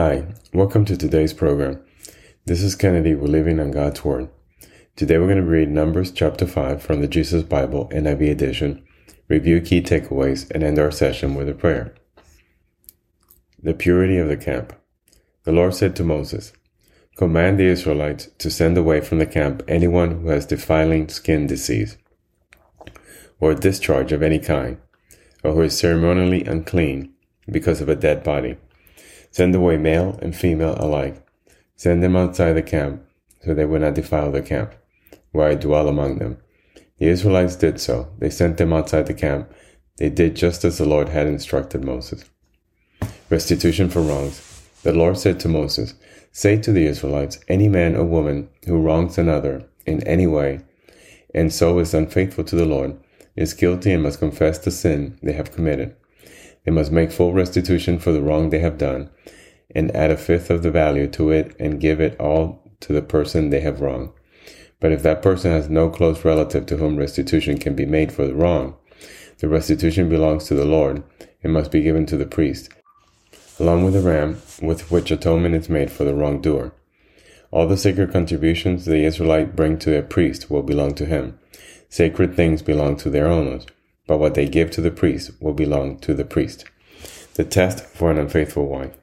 Hi, welcome to today's program. This is Kennedy. We're living on God's Word. Today we're going to read Numbers chapter 5 from the Jesus Bible NIV edition, review key takeaways, and end our session with a prayer. The purity of the camp. The Lord said to Moses, Command the Israelites to send away from the camp anyone who has defiling skin disease, or discharge of any kind, or who is ceremonially unclean because of a dead body Send away male and female alike. Send them outside the camp, so they will not defile the camp, where I dwell among them. The Israelites did so. They sent them outside the camp. They did just as the Lord had instructed Moses. Restitution for wrongs. The Lord said to Moses, Say to the Israelites, any man or woman who wrongs another in any way, and so is unfaithful to the Lord, is guilty and must confess the sin they have committed. They must make full restitution for the wrong they have done, and add a fifth of the value to it and give it all to the person they have wronged. But if that person has no close relative to whom restitution can be made for the wrong, the restitution belongs to the Lord and must be given to the priest, along with the ram with which atonement is made for the wrongdoer. All the sacred contributions the Israelite bring to a priest will belong to him. Sacred things belong to their owners but what they give to the priest will belong to the priest. The test for an unfaithful wife.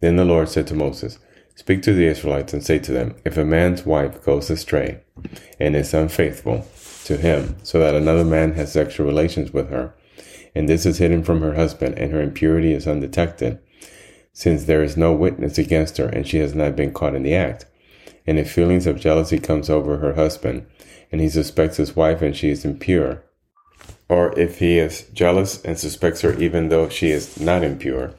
Then the Lord said to Moses, Speak to the Israelites and say to them, If a man's wife goes astray and is unfaithful to him, so that another man has sexual relations with her, and this is hidden from her husband, and her impurity is undetected, since there is no witness against her, and she has not been caught in the act, and if feelings of jealousy comes over her husband, and he suspects his wife and she is impure, or if he is jealous and suspects her even though she is not impure,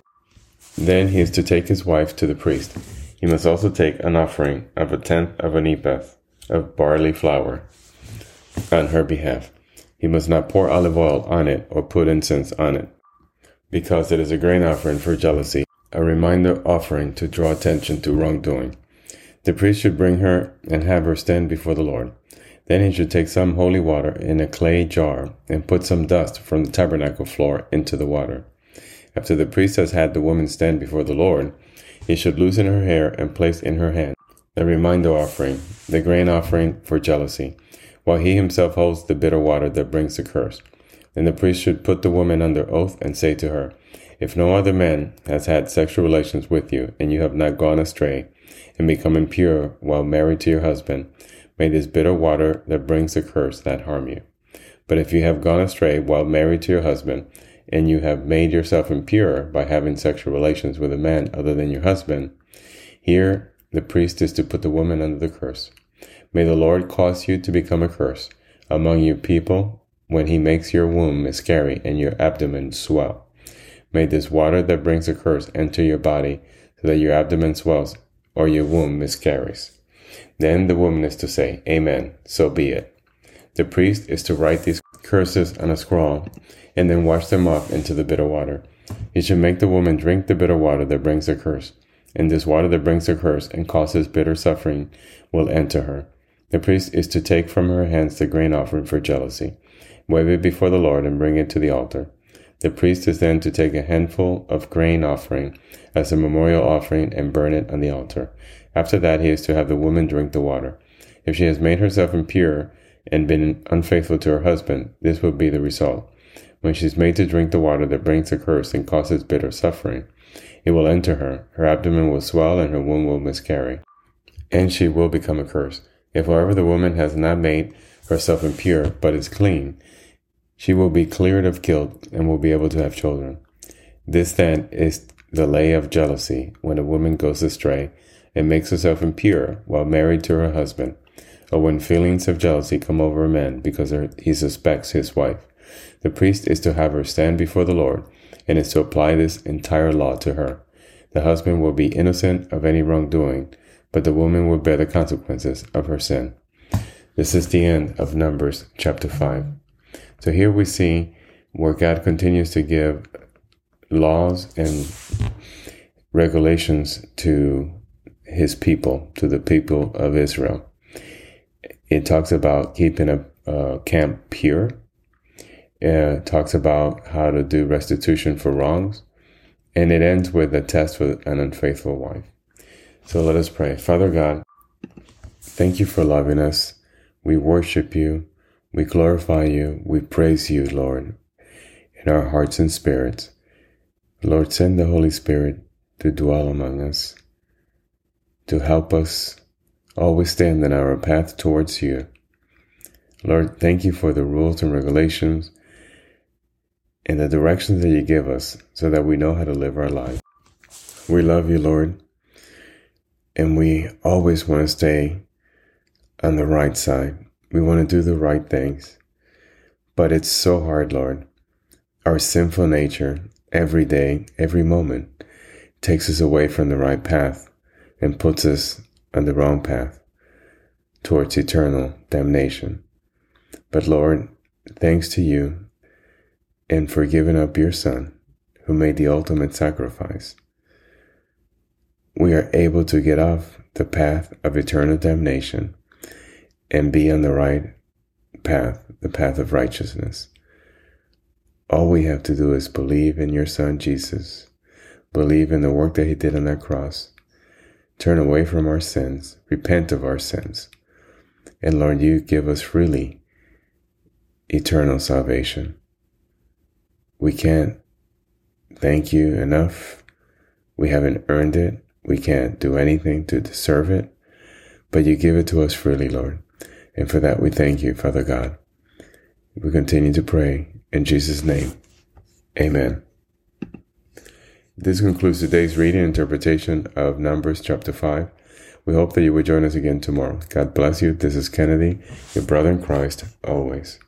then he is to take his wife to the priest. He must also take an offering of a tenth of an ephah of barley flour on her behalf. He must not pour olive oil on it or put incense on it, because it is a grain offering for jealousy, a reminder offering to draw attention to wrongdoing. The priest should bring her and have her stand before the Lord. Then he should take some holy water in a clay jar and put some dust from the tabernacle floor into the water. After the priest has had the woman stand before the Lord, he should loosen her hair and place in her hand the reminder offering, the grain offering for jealousy, while he himself holds the bitter water that brings the curse. Then the priest should put the woman under oath and say to her, If no other man has had sexual relations with you, and you have not gone astray and become impure while married to your husband, May this bitter water that brings a curse not harm you. But if you have gone astray while married to your husband, and you have made yourself impure by having sexual relations with a man other than your husband, here the priest is to put the woman under the curse. May the Lord cause you to become a curse among your people when he makes your womb miscarry and your abdomen swell. May this water that brings a curse enter your body so that your abdomen swells or your womb miscarries. Then the woman is to say, Amen, so be it. The priest is to write these curses on a scroll and then wash them off into the bitter water. He should make the woman drink the bitter water that brings a curse, and this water that brings a curse and causes bitter suffering will enter her. The priest is to take from her hands the grain offering for jealousy, wave it before the Lord, and bring it to the altar. The priest is then to take a handful of grain offering as a memorial offering and burn it on the altar. After that, he is to have the woman drink the water. If she has made herself impure and been unfaithful to her husband, this will be the result. When she is made to drink the water that brings a curse and causes bitter suffering, it will enter her, her abdomen will swell, and her womb will miscarry, and she will become a curse. If, however, the woman has not made herself impure, but is clean, she will be cleared of guilt and will be able to have children. This then is the lay of jealousy when a woman goes astray and makes herself impure while married to her husband, or when feelings of jealousy come over a man because he suspects his wife. The priest is to have her stand before the Lord and is to apply this entire law to her. The husband will be innocent of any wrongdoing, but the woman will bear the consequences of her sin. This is the end of Numbers chapter 5. So here we see where God continues to give laws and regulations to his people, to the people of Israel. It talks about keeping a, a camp pure. It talks about how to do restitution for wrongs. And it ends with a test with an unfaithful wife. So let us pray. Father God, thank you for loving us. We worship you. We glorify you. We praise you, Lord, in our hearts and spirits. Lord, send the Holy Spirit to dwell among us, to help us always stand in our path towards you. Lord, thank you for the rules and regulations and the directions that you give us so that we know how to live our life. We love you, Lord, and we always want to stay on the right side. We want to do the right things. But it's so hard, Lord. Our sinful nature, every day, every moment, takes us away from the right path and puts us on the wrong path towards eternal damnation. But Lord, thanks to you and for giving up your Son, who made the ultimate sacrifice, we are able to get off the path of eternal damnation and be on the right path, the path of righteousness. All we have to do is believe in your Son Jesus, believe in the work that He did on that cross, turn away from our sins, repent of our sins, and Lord, you give us freely eternal salvation. We can't thank you enough. We haven't earned it. We can't do anything to deserve it, but you give it to us freely, Lord. And for that, we thank you, Father God. We continue to pray in Jesus' name. Amen. This concludes today's reading and interpretation of Numbers chapter 5. We hope that you will join us again tomorrow. God bless you. This is Kennedy, your brother in Christ, always.